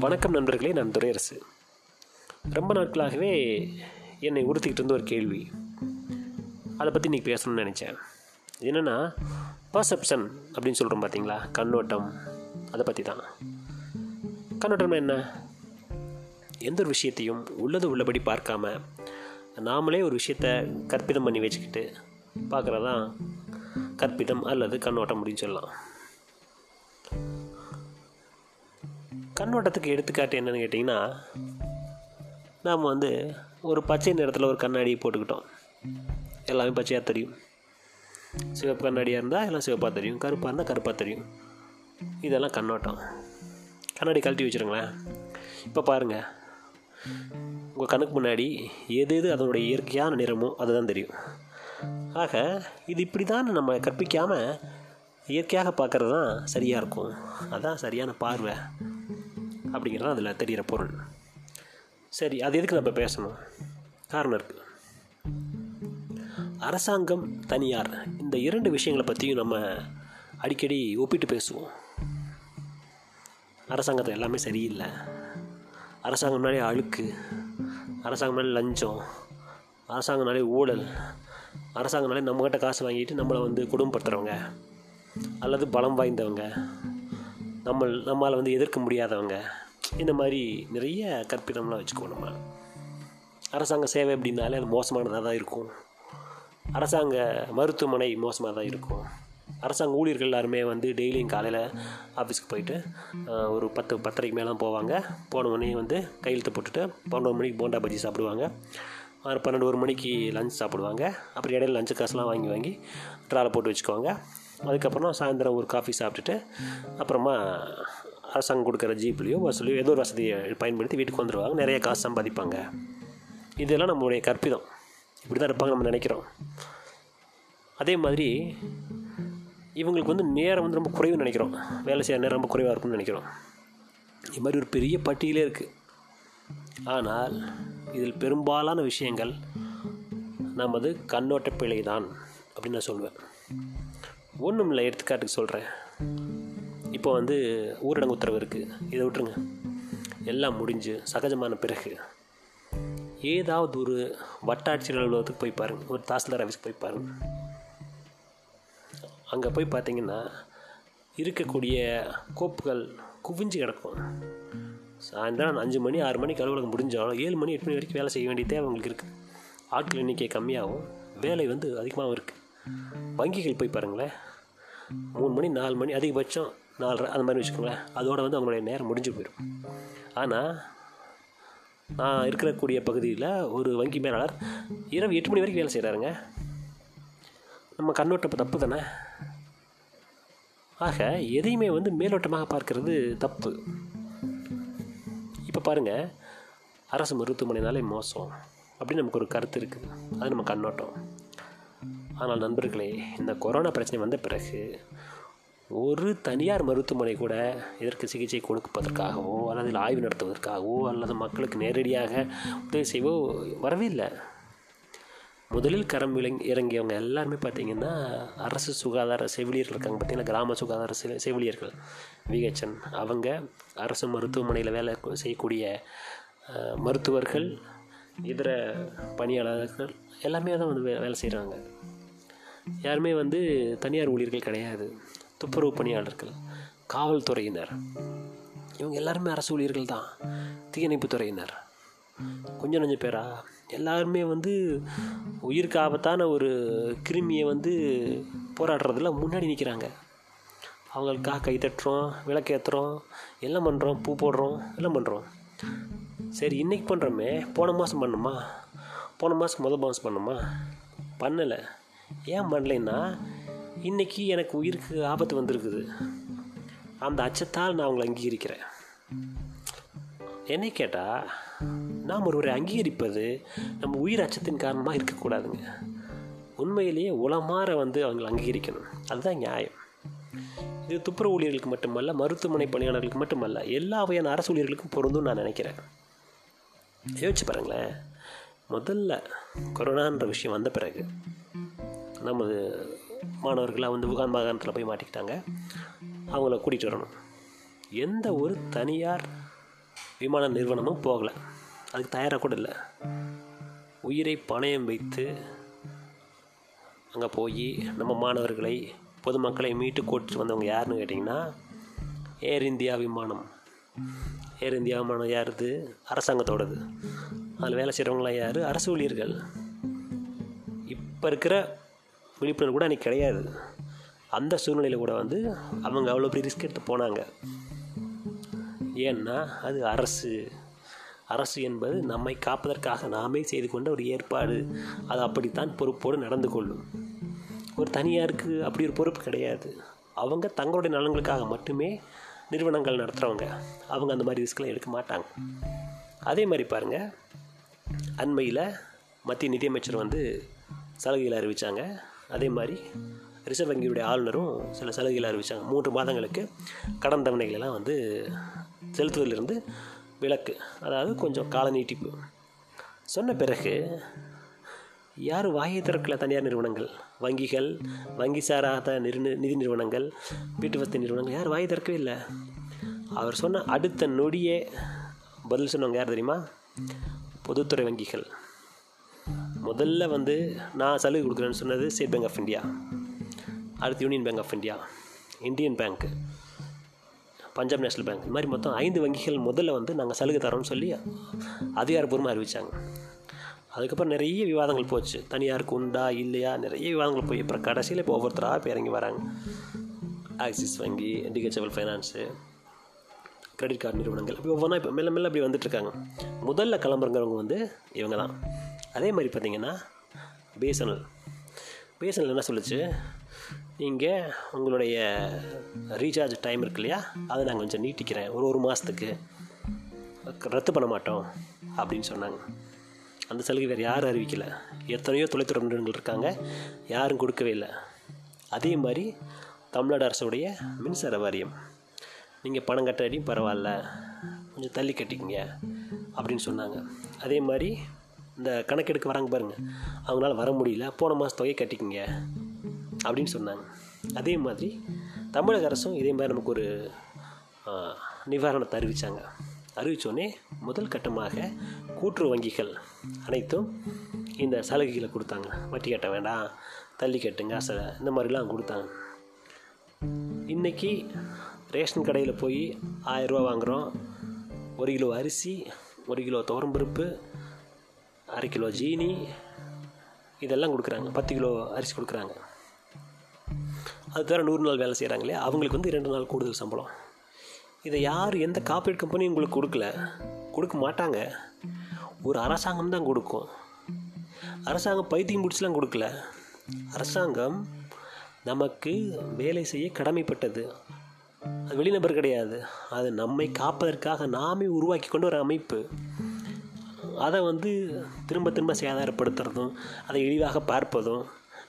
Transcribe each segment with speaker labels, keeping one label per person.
Speaker 1: வணக்கம் நண்பர்களே நான் துரையரசு. ரொம்ப நாட்களாகவே என்னை உறுத்திக்கிட்டு இருந்த ஒரு கேள்வி. அதை பற்றி இன்றைக்கி பேசணும்னு நினச்சேன். என்னென்னா பர்செப்ஷன் அப்படின்னு சொல்கிறோம் பார்த்தீங்களா கண்ணோட்டம் அதை பற்றி தான் கண்ணோட்டம்னா என்ன? எந்த ஒரு விஷயத்தையும் உள்ளது உள்ளபடி பார்க்காம நாமளே ஒரு விஷயத்தை கற்பிதம் பண்ணி வச்சுக்கிட்டு பார்க்குறதான் கற்பிதம் அல்லது கண்ணோட்டம் அப்படின்னு சொல்லலாம். கண்ணோட்டத்துக்கு எடுத்துக்காட்டு என்னன்னு கேட்டிங்கன்னா நாம் வந்து ஒரு பச்சை நிறத்தில் ஒரு கண்ணாடி போட்டுக்கிட்டோம். எல்லாமே பச்சையாக தெரியும். சிவப்பு கண்ணாடியாக இருந்தால் எல்லாம் சிவப்பாக தெரியும். கருப்பாக இருந்தால் கருப்பாக தெரியும். இதெல்லாம் கண்ணோட்டம். கண்ணாடி கழட்டி வச்சுருங்களேன். இப்போ பாருங்கள் உங்கள் கண்ணுக்கு முன்னாடி எது எது அதனுடைய இயற்கையான நிறமோ அதுதான் தெரியும். ஆக இது இப்படி தான் நம்ம கற்பிக்காமல் இயற்கையாக பார்க்குறது தான் சரியாக இருக்கும். அதுதான் சரியான பார்வை. அப்படிங்கிறது அதில் தெரிகிற பொருள். சரி அது எதுக்கு நம்ம பேசணும்? காரணம் இருக்குது அரசாங்கம் தனியார் இந்த இரண்டு விஷயங்களை பற்றியும் நம்ம அடிக்கடி ஒப்பிட்டு பேசுவோம். அரசாங்கத்தில் எல்லாமே சரியில்லை. அரசாங்கம்னாலே அழுக்கு அரசாங்கம்னாலே லஞ்சம் அரசாங்கம்னாலே ஊழல் அரசாங்கம்னாலே நம்மக்கிட்ட காசு வாங்கிட்டு நம்மளை வந்து குடும்பப்படுத்துகிறவங்க அல்லது பலம் வாய்ந்தவங்க நம்ம நம்மளால் வந்து எதிர்க்க முடியாதவங்க. இந்த மாதிரி நிறைய கற்பிதம்லாம் வச்சுக்குவோம் நம்ம. அரசாங்க சேவை அப்படின்னாலே அது மோசமானதாக தான் இருக்கும். அரசாங்க மருத்துவமனை மோசமாக தான் இருக்கும். அரசாங்க ஊழியர்கள் எல்லாருமே வந்து டெய்லியும் காலையில் ஆஃபீஸ்க்கு போயிட்டு ஒரு பத்து பத்தரைக்கு மேலே போவாங்க. போன உடனே வந்து கையெழுத்து போட்டுட்டு பன்னெண்டு மணிக்கு போண்டா பஜ்ஜி சாப்பிடுவாங்க. ஆறு பன்னெண்டு ஒரு மணிக்கு லஞ்ச் சாப்பிடுவாங்க. அப்புறம் இடையில லஞ்சு காசுலாம் வாங்கி வாங்கி ட்ராலை போட்டு வச்சுக்குவாங்க. அதுக்கப்புறம் சாயந்தரம் ஒரு காஃபி சாப்பிட்டுட்டு அப்புறமா அரசாங்கம் கொடுக்குற ஜீப்லேயோ பஸ்லையோ ஏதோ ஒரு வசதியை பயன்படுத்தி வீட்டுக்கு வந்துடுவாங்க நிறைய காசு சம்பாதிப்பாங்க. இதெல்லாம் நம்மளுடைய கற்பிதம். இப்படி தான் இருப்பாங்க நம்ம நினைக்கிறோம். அதே மாதிரி இவங்களுக்கு வந்து நேரம் வந்து ரொம்ப குறைவுன்னு நினைக்கிறோம். வேலை செய்கிற நேரம் ரொம்ப குறைவாக இருக்கும்னு நினைக்கிறோம். இது மாதிரி ஒரு பெரிய பட்டியலே இருக்குது ஆனால் இதில் பெரும்பாலான விஷயங்கள் நமது கண்ணோட்ட பிழை தான் அப்படின்னு நான் சொல்லுவேன் ஒன்றும் இல்லை எடுத்துக்காட்டுக்கு சொல்கிறேன் இப்போ வந்து ஊரடங்கு உத்தரவு இருக்குது இதை விட்டுருங்க. எல்லாம் முடிஞ்சு சகஜமான பிறகு. ஏதாவது ஒரு வட்டாட்சியர் அலுவலகத்துக்கு போய் பாருங்கள் ஒரு தாசில்தார் ஆஃபீஸ்க்கு போய் பாருங்கள் அங்கே போய் பார்த்தீங்கன்னா இருக்கக்கூடிய கோப்புகள் குவிஞ்சு கிடக்கும். சாயந்தரம் அஞ்சு மணி ஆறு மணிக்கு அலுவலகம் முடிஞ்சாலும் ஏழு மணி எட்டு மணி வரைக்கும் வேலை செய்ய வேண்டிய தேவை அவங்களுக்கு இருக்குது ஆட்கள் எண்ணிக்கை கம்மியாகும். வேலை வந்து அதிகமாகவும் இருக்குது வங்கிகள் போய் பாருங்களேன். மூணு மணி நாலு மணி அதிகபட்சம் நாலரை அந்த மாதிரி வச்சுக்கோங்களேன். அதோட வந்து அவங்களுடைய நேரம் முடிஞ்சு போயிடும். ஆனால் நான் இருக்கக்கூடிய பகுதியில் ஒரு வங்கி மேலாளர் இரவு எட்டு மணி வரைக்கும் வேலை செய்கிறாருங்க நம்ம கண்ணோட்டம் தப்பு தானே? ஆக எதையுமே வந்து மேலோட்டமாக பார்க்கறது தப்பு. இப்போ பாருங்கள் அரசு மருத்துவமனைனாலே மோசம். அப்படின்னு நமக்கு ஒரு கருத்து இருக்குது. அது நம்ம கண்ணோட்டம். ஆனால் நண்பர்களே இந்த கொரோனா பிரச்சனை வந்த பிறகு ஒரு தனியார் மருத்துவமனை கூட இதற்கு சிகிச்சை கொடுப்பதற்காகவோ அல்லது ஆய்வு நடத்துவதற்காகவோ அல்லது மக்களுக்கு நேரடியாக உதவி செய்வோ வரவே இல்லை. முதலில் கரம் விளங்கி இறங்கியவங்க எல்லாருமே பார்த்தீங்கன்னா அரசு சுகாதார செவிலியர்கள் இருக்காங்க பார்த்தீங்கன்னா கிராம சுகாதார செ- செவிலியர்கள். விஹெச்என் அவங்க அரசு மருத்துவமனையில் வேலை செய்யக்கூடிய மருத்துவர்கள் இதர பணியாளர்கள் எல்லாமே தான் வந்து வே- வேலை செய்கிறாங்க யாருமே வந்து தனியார் ஊழியர்கள் கிடையாது. துப்புரவு பணியாளர்கள் காவல்துறையினர். இவங்க எல்லாருமே அரசு ஊழியர்கள் தான். தீயணைப்பு துறையினர். கொஞ்சம் கொஞ்சம் பேரா? எல்லாருமே வந்து உயிருக்கு ஆபத்தான ஒரு கிருமியை வந்து போராடுறதுல முன்னாடி நிற்கிறாங்க அவங்களுக்காக கை தட்டுறோம் விளக்கேற்றுறோம் எல்லாம் பண்ணுறோம் பூ போடுறோம் எல்லாம் பண்ணுறோம் சரி இன்னைக்கு பண்ணுறோமே போன மாதம் பண்ணுமா? போன மாதம் முதல் மாதம் பண்ணுமா? பண்ணலை. ஏன் பண்ணலைன்னா இன்றைக்கி எனக்கு உயிருக்கு ஆபத்து வந்திருக்குது. அந்த அச்சத்தால் நான் அவங்களை அங்கீகரிக்கிறேன். என்னை கேட்டால் நாம் ஒருவரை அங்கீகரிப்பது நம்ம உயிர் அச்சத்தின் காரணமாக இருக்கக்கூடாதுங்க. உண்மையிலேயே உளமாற வந்து அவங்களை அங்கீகரிக்கணும். அதுதான் நியாயம். இது துப்புரவு ஊழியர்களுக்கு மட்டுமல்ல மருத்துவமனை பணியாளர்களுக்கு மட்டுமல்ல எல்லா வகையான அரசு ஊழியர்களுக்கும் பொருந்தும் நான் நினைக்கிறேன். யோசிச்சு பாருங்களேன். முதல்ல கொரோனான்ற விஷயம் வந்த பிறகு நமது மாணவர்களாக வந்து உகான் மாகாணத்தில் போய் மாட்டிக்கிட்டாங்க. அவங்கள கூட்டிகிட்டு வரணும். எந்த ஒரு தனியார் விமான நிறுவனமும் போகலை. அதுக்கு தயாராக கூட இல்லை. உயிரை பணயம் வைத்து அங்கே போய் நம்ம மாணவர்களை பொதுமக்களை மீட்டு கூட்டிட்டு வந்தவங்க யாருன்னு கேட்டிங்கன்னா ஏர் இந்தியா விமானம். ஏர் இந்தியா விமானம் யாருது? அரசாங்கத்தோடது. அதில் வேலை செய்கிறவங்களாம் யார்? அரசு ஊழியர்கள். இப்போ இருக்கிற விழிப்புணர்வு கூட அன்றைக்கி கிடையாது. அந்த சூழ்நிலையில் கூட வந்து அவங்க அவ்வளோ பெரிய ரிஸ்க் எடுத்து போனாங்க. ஏன்னா அது அரசு. அரசு என்பது நம்மை காப்பதற்காக நாமே செய்து கொண்ட ஒரு ஏற்பாடு. அது அப்படித்தான் பொறுப்போடு நடந்து கொள்ளும். ஒரு தனியாருக்கு அப்படி ஒரு பொறுப்பு கிடையாது. அவங்க தங்களுடைய நலன்களுக்காக மட்டுமே நிறுவனங்கள் நடத்துகிறவங்க அவங்க அந்த மாதிரி ரிஸ்க்லாம் எடுக்க மாட்டாங்க. அதே மாதிரி பாருங்கள் அண்மையில் மத்திய நிதியமைச்சர் வந்து சலுகையில் அறிவித்தாங்க அதே மாதிரி ரிசர்வ் வங்கியுடைய ஆளுநரும் சில சலுகைகளை அறிவித்தாங்க மூன்று மாதங்களுக்கு கடன் தவணைகளெல்லாம் வந்து செலுத்துவதிலிருந்து விலக்கு அதாவது கொஞ்சம் கால நீட்டிப்பு. சொன்ன பிறகு யார் வாயை திறக்கல தனியார் நிறுவனங்கள்? வங்கிகள் வங்கி சாராத நிறு நிதி நிறுவனங்கள் வீட்டு வசதி நிறுவனங்கள் யார் வாயை திறக்கவே இல்லை. அவர் சொன்ன அடுத்த நொடியே பதில் சொன்னவங்க யார் தெரியுமா? பொதுத்துறை வங்கிகள். முதல்ல வந்து நான் சலுகை கொடுக்குறேன்னு சொன்னது ஸ்டேட் பேங்க் ஆஃப் இந்தியா. அடுத்து Union Bank of India Indian Bank Punjab National Bank. இந்த மாதிரி மொத்தம் ஐந்து வங்கிகள் முதல்ல வந்து நாங்கள் சலுகை தரோம்னு சொல்லி அதிகாரப்பூர்வமாக அறிவித்தாங்க அதுக்கப்புறம் நிறைய விவாதங்கள் போச்சு. தனியாருக்கு உண்டா இல்லையா? நிறைய விவாதங்கள் போய் அப்புறம் கடைசியில் இப்போ ஒவ்வொருத்தராக இப்போ இறங்கி வராங்க. ஆக்சிஸ் வங்கி டிஹெச்எஃப்எல் ஃபைனான்ஸு கிரெடிட் கார்டு நிறுவனங்கள். அப்படி ஒவ்வொன்றா இப்போ மெல்ல மெல்ல அப்படி வந்துட்டுருக்காங்க முதல்ல கிளம்புறங்கிறவங்க வந்து இவங்க தான் அதே மாதிரி பார்த்தீங்கன்னா பிஎஸ்என்எல் பிஎஸ்என்எல் என்ன சொல்லுச்சு? நீங்கள் உங்களுடைய ரீசார்ஜ் டைம் இருக்கு இல்லையா? அதை நாங்கள் கொஞ்சம் நீட்டிக்கிறேன். ஒரு ஒரு மாதத்துக்கு ரத்து பண்ண மாட்டோம் அப்படின்னு சொன்னாங்க. அந்த சலுகை வேறு யாரும் அறிவிக்கலை. எத்தனையோ தொலைத்துறை நிறுவனங்கள் இருக்காங்க. யாரும் கொடுக்கவே இல்லை. அதே மாதிரி தமிழ்நாடு அரசுடைய மின்சார வாரியம். நீங்கள் பணம் கட்டாடியும் பரவாயில்ல. கொஞ்சம் தள்ளி கட்டிக்கிங்க அப்படின்னு சொன்னாங்க. அதே மாதிரி இந்த கணக்கெடுக்க வராங்க பாருங்கள் அவங்களால வர முடியல. போன மாதம் தொகையை கட்டிக்கிங்க. அப்படின்னு சொன்னாங்க. அதே மாதிரி தமிழக அரசும் இதே மாதிரி நமக்கு ஒரு நிவாரணத்தை அறிவித்தாங்க அறிவித்தோடனே முதல் கட்டமாக கூட்டுறவு வங்கிகள் அனைத்தும் இந்த சலுகைகளை கொடுத்தாங்க. வட்டி கட்ட வேண்டாம் தள்ளி கட்டுங்க அச இந்த மாதிரிலாம் கொடுத்தாங்க. இன்றைக்கி ரேஷன் கடையில் போய் ஆயிரரூவா வாங்குகிறோம் ஒரு கிலோ அரிசி ஒரு கிலோ துவரம்பருப்பு அரை கிலோ ஜீனி இதெல்லாம் கொடுக்குறாங்க. பத்து கிலோ அரிசி கொடுக்குறாங்க. அது தவிர நூறு நாள் வேலை செய்கிறாங்களே அவங்களுக்கு வந்து ரெண்டு நாள் கூடுதல் சம்பளம். இதை யார் எந்த காப்பீடு கம்பெனியும் உங்களுக்கு கொடுக்கல? கொடுக்க மாட்டாங்க. ஒரு அரசாங்கம் தான் கொடுக்கும். அரசாங்கம் பைத்தியம் பிடிச்சலாம் கொடுக்கல. அரசாங்கம் நமக்கு வேலை செய்ய கடமைப்பட்டது. அது வெளிநபர் கிடையாது. அது நம்மை காப்பதற்காக நாமே உருவாக்கி கொண்டு ஒரு அமைப்பு. அதை வந்து திரும்ப திரும்ப சேதாரப்படுத்துறதும் அதை இழிவாக பார்ப்பதும்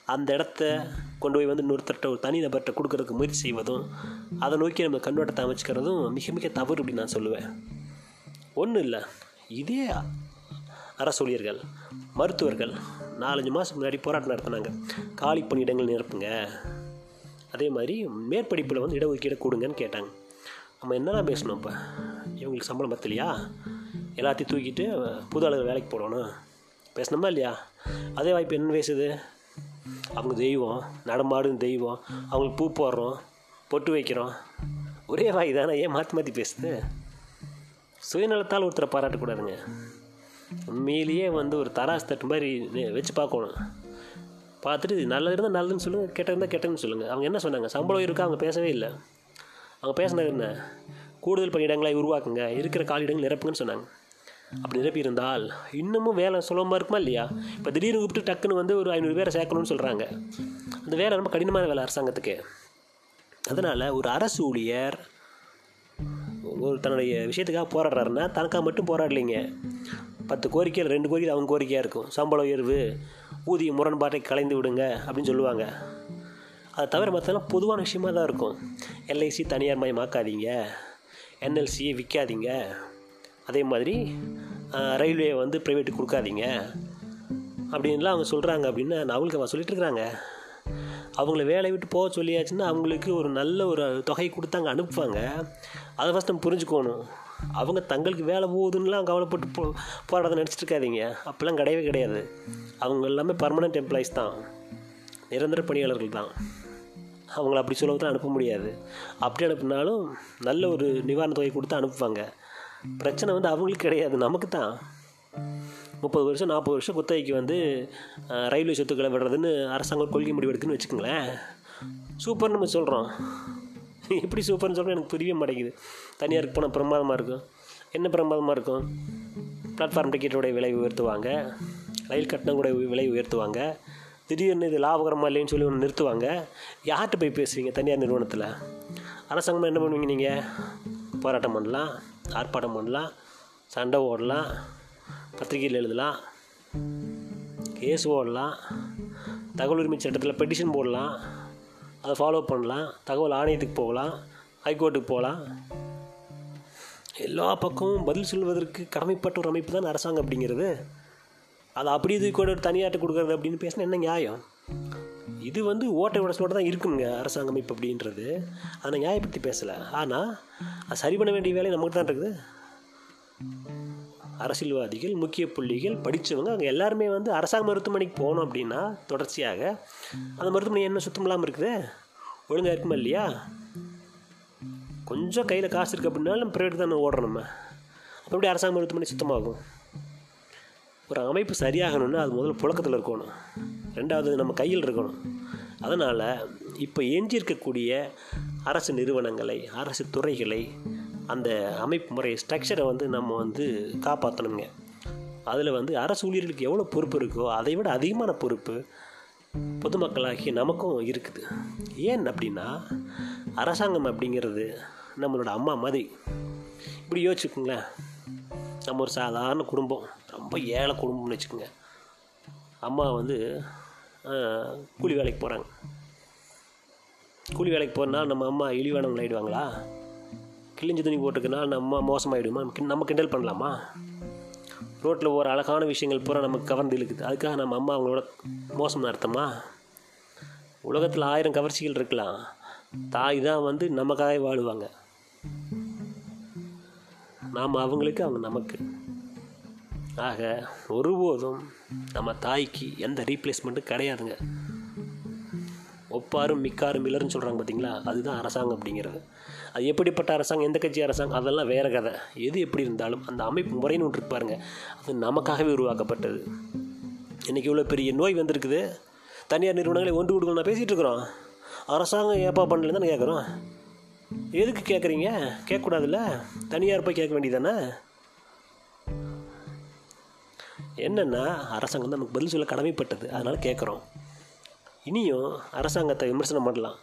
Speaker 1: அந்த இடத்த கொண்டு போய் வந்து இன்னொருத்தர்கிட்ட ஒரு தனி நபர்கிட்ட கொடுக்கறதுக்கு முயற்சி செய்வதும் அதை நோக்கி நம்ம கண்ணோட்டத்தை அமைச்சிக்கிறதும் மிக மிக தவறு அப்படின்னு நான் சொல்லுவேன். ஒன்றும் இல்லை. இதே அரசு ஊழியர்கள் மருத்துவர்கள் நாலஞ்சு மாதம் முன்னாடி போராட்டம் நடத்தினாங்க. காலி பணியிடங்கள் நிரப்புங்க. அதே மாதிரி மேற்படிப்பில் வந்து இடஒதுக்கீடு கொடுங்கன்னு கேட்டாங்க. நம்ம என்னென்ன பேசணும் இப்போ? இவங்களுக்கு சம்பளம் பத்தலையா? எல்லாத்தையும் தூக்கிட்டு புது ஆளுகளை வேலைக்கு போடணும். பேசணுமா இல்லையா? அதே வாய்ப்பு என்ன பேசுது? அவங்க தெய்வம் நடமாடும் தெய்வம் அவங்களுக்கு பூ போடுறோம் பொட்டு வைக்கிறோம். ஒரே வாய் தானே ஏன் மாற்றி மாற்றி பேசுது? சுயநலத்தால் ஒருத்தரை பாராட்டக்கூடாதுங்க. உண்மையிலேயே வந்து ஒரு தராசு தட்டு மாதிரி வச்சு பார்க்கணும். பார்த்துட்டு இது நல்லது இருந்தால் நல்லதுன்னு சொல்லுங்கள் கெட்டது இருந்தால் கெட்டதுன்னு சொல்லுங்கள் அவங்க என்ன சொன்னாங்க? சம்பளம் இருக்கா? அவங்க பேசவே இல்லை. அவங்க பேசினது என்ன? கூடுதல் பணியிடங்களை உருவாக்குங்க. இருக்கிற காலிடங்கள் நிரப்புங்கன்னு சொன்னாங்க. அப்படி நிரப்பி இருந்தால் இன்னமும் வேலை சுலபமாக இருக்குமா இல்லையா? இப்போ திடீர்னு கூப்பிட்டு டக்குன்னு வந்து ஒரு ஐநூறு பேரை சேர்க்கணும்னு சொல்கிறாங்க அந்த வேலை ரொம்ப கடினமான வேலை அரசாங்கத்துக்கு. அதனால் ஒரு அரசு ஊழியர் ஒரு தன்னுடைய விஷயத்துக்காக போராடுறாருன்னா தனக்காக மட்டும் போராடலைங்க. பத்து கோரிக்கையில் ரெண்டு கோரிக்கை அவங்க கோரிக்கையாக இருக்கும். சம்பள உயர்வு ஊதிய முரண்பாட்டை கலைந்து விடுங்க அப்படின்னு சொல்லுவாங்க. அதை தவிர மற்றெல்லாம் பொதுவான விஷயமா தான் இருக்கும். எல்ஐசி தனியார் மயமாக்காதீங்க என்எல்சியை விற்காதீங்க அதே மாதிரி ரயில்வே வந்து ப்ரைவேட்டுக்கு கொடுக்காதீங்க. அப்படின்லாம் அவங்க சொல்கிறாங்க அப்படின்னு நான் அவங்களுக்கு அவன் சொல்லிட்டு இருக்கிறாங்க அவங்கள வேலையை விட்டு போக சொல்லியாச்சுன்னா அவங்களுக்கு ஒரு நல்ல ஒரு தொகையை கொடுத்தாங்க அனுப்புவாங்க. அதை ஃபஸ்ட் நம்ம புரிஞ்சுக்கணும். அவங்க தங்களுக்கு வேலை போகுதுன்னெலாம் கவலைப்பட்டு போ போராட நினச்சிட்டு இருக்காதிங்க. அப்போல்லாம் கிடையவே கிடையாது. அவங்க எல்லாமே பர்மனெண்ட் எம்ப்ளாயிஸ் தான். நிரந்தர பணியாளர்கள் தான். அவங்கள அப்படி சுலபத்தில் அனுப்ப முடியாது. அப்படி அனுப்புனாலும் நல்ல ஒரு நிவாரண தொகை கொடுத்து அனுப்புவாங்க. பிரச்சனை வந்து அவங்களுக்கு கிடையாது நமக்கு தான். முப்பது வருஷம் நாற்பது வருஷம் குத்தகைக்கு வந்து ரயில்வே சொத்துக்களை விடுறதுன்னு அரசாங்கம் கொள்கை முடிவு எடுக்குன்னு வச்சுக்கோங்களேன். சூப்பர்னு நம்ம சொல்கிறோம் எப்படி சூப்பர்னு சொல்கிறோம் எனக்கு புரியவே மாட்டேங்குது. தனியாருக்கு போனால் பிரமாதமாக இருக்கும். என்ன பிரமாதமாக இருக்கும்? பிளாட்ஃபார்ம் டிக்கெட்டோடைய விலை உயர்த்துவாங்க. ரயில் கட்டணங்களுடைய விலை உயர்த்துவாங்க. திடீர்னு இது லாபகரமாக இல்லைன்னு சொல்லி ஒன்று நிறுத்துவாங்க. யார்கிட்ட போய் பேசுவீங்க தனியார் நிறுவனத்தில்? அரசாங்கமாக என்ன பண்ணுவீங்க நீங்கள் போராட்டம் பண்ணலாம். ஆர்ப்பாட்டம் பண்ணலாம் சண்டை ஓடலாம் பத்திரிகையில் எழுதலாம் கேஸ் ஓடலாம் தகவல் உரிமை சட்டத்தில் பெட்டிஷன் போடலாம் அதை ஃபாலோ பண்ணலாம் தகவல் ஆணையத்துக்கு போகலாம் ஹைகோர்ட்டுக்கு போகலாம். எல்லா பக்கமும் பதில் சொல்வதற்கு கடமைப்பட்ட ஒரு அமைப்பு தான் அரசாங்கம் அப்படிங்கிறது. அதை அப்படி இது கூட ஒரு தனியார்ட்ட கொடுக்குறது அப்படின்னு பேசினா என்ன நியாயம்? இது வந்து ஓட்டை உடச்சலோட தான் இருக்குங்க அரசாங்க அமைப்பு அப்படின்றது. அதை நியாயப்படுத்தி பேசலை. ஆனால் அது சரி பண்ண வேண்டிய வேலை நமக்கு தான் இருக்குது. அரசியல்வாதிகள் முக்கிய புள்ளிகள் படித்தவங்க அங்கே எல்லாருமே வந்து அரசாங்க மருத்துவமனைக்கு போகணும் அப்படின்னா தொடர்ச்சியாக அந்த மருத்துவமனை என்ன சுத்தம் இல்லாமல் இருக்குது? ஒழுங்காக இருக்குமா இல்லையா? கொஞ்சம் கையில் காசு இருக்குது அப்படின்னாலும் ப்ரைவேட் தானே ஓடுறோம் நம்ம. அப்படி அரசாங்க மருத்துவமனை சுத்தமாகும்? ஒரு அமைப்பு சரியாகணும்னா அது முதல்ல புழக்கத்தில் இருக்கணும். ரெண்டாவது நம்ம கையில் இருக்கணும். அதனால் இப்போ எஞ்சி இருக்கக்கூடிய அரசு நிறுவனங்களை அரசு துறைகளை அந்த அமைப்பு முறை ஸ்ட்ரக்சரை வந்து நம்ம வந்து காப்பாற்றணுங்க அதில் வந்து அரசு ஊழியர்களுக்கு எவ்வளோ பொறுப்பு இருக்கோ அதை விட அதிகமான பொறுப்பு பொதுமக்களாகிய நமக்கும் இருக்குது. ஏன் அப்படின்னா அரசாங்கம் அப்படிங்கிறது நம்மளோட அம்மா மாதிரி. இப்படி யோசிச்சுக்கோங்களேன். நம்ம ஒரு சாதாரண குடும்பம் ரொம்ப ஏழை குடும்பம்னு வச்சுக்கோங்க. அம்மா வந்து கூலி வேலைக்கு போகிறாங்க கூலி வேலைக்கு போனால் நம்ம அம்மா இழிவானவங்க ஆயிடுவாங்களா? கிழிஞ்சு துணி போட்டுக்கனா நம்ம அம்மா மோசமாகிடுமா நம்ம கிண்டல் பண்ணலாமா? ரோட்டில் ஒரு அழகான விஷயங்கள் பூரா நமக்கு கவர்ந்து இழுக்குது. அதுக்காக நம்ம அம்மா அவங்களோட மோசம் நடத்தமா? உலகத்தில் ஆயிரம் கவர்ச்சிகள் இருக்கலாம். தாய் தான் வந்து நமக்காக வாழுவாங்க. நாம் அவங்களுக்கு அவங்க நமக்கு. ஆக ஒருபோதும் நம்ம தாய்க்கு எந்த ரீப்ளேஸ்மெண்ட்டும் கிடையாதுங்க. ஒப்பாரும் மிக்காரும் இல்லைன்னு சொல்கிறாங்க பார்த்தீங்களா அதுதான் அரசாங்கம் அப்படிங்கிறது. அது எப்படிப்பட்ட அரசாங்கம் எந்த கட்சி அரசாங்கம் அதெல்லாம் வேறு கதை. எது எப்படி இருந்தாலும் அந்த அமைப்பு முறைன்னு ஒன்று இருப்பாருங்க பாருங்க. அது நமக்காகவே உருவாக்கப்பட்டது. இன்றைக்கி இவ்வளோ பெரிய நோய் வந்திருக்குது. தனியார் நிறுவனங்களை ஒன்று கொடுக்கணும் பேசிகிட்டு இருக்கிறோம். அரசாங்கம் ஏப்பா பண்ணலன்னு தானே கேட்குறோம் எதுக்கு கேட்குறீங்க கேட்கக்கூடாதுல்ல? தனியார் போய் கேட்க வேண்டியதானே என்னென்னா அரசாங்கம் தான் நமக்கு பதில் சொல்ல கடமைப்பட்டது. அதனால் கேட்குறோம் இனியும் அரசாங்கத்தை விமர்சனம் பண்ணலாம்.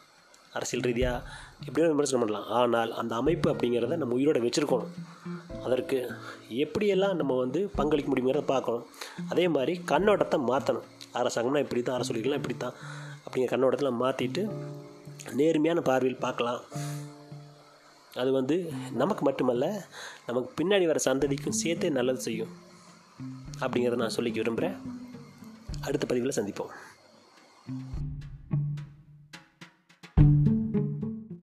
Speaker 1: அரசியல் ரீதியாக எப்படியோ விமர்சனம் பண்ணலாம். ஆனால் அந்த அமைப்பு அப்படிங்கிறத நம்ம உயிரோட வச்சுருக்கணும். அதற்கு எப்படியெல்லாம் நம்ம வந்து பங்களிக்க முடியுங்கிறத பார்க்கணும். அதே மாதிரி கண்ணோட்டத்தை மாற்றணும் அரசாங்கம்னா இப்படி தான் அரசொலிகள்லாம் இப்படி தான் அப்படிங்கிற கண்ணோட்டத்தில் மாற்றிட்டு நேர்மையான பார்வையில் பார்க்கலாம். அது வந்து நமக்கு மட்டுமல்ல நமக்கு பின்னாடி வர சந்ததிக்கும் சேர்த்தே நல்லது செய்யும். அப்படிங்கிறத நான் சொல்லிக்க விரும்புகிறேன் அடுத்த பதிவில் சந்திப்போம். Mm-hmm.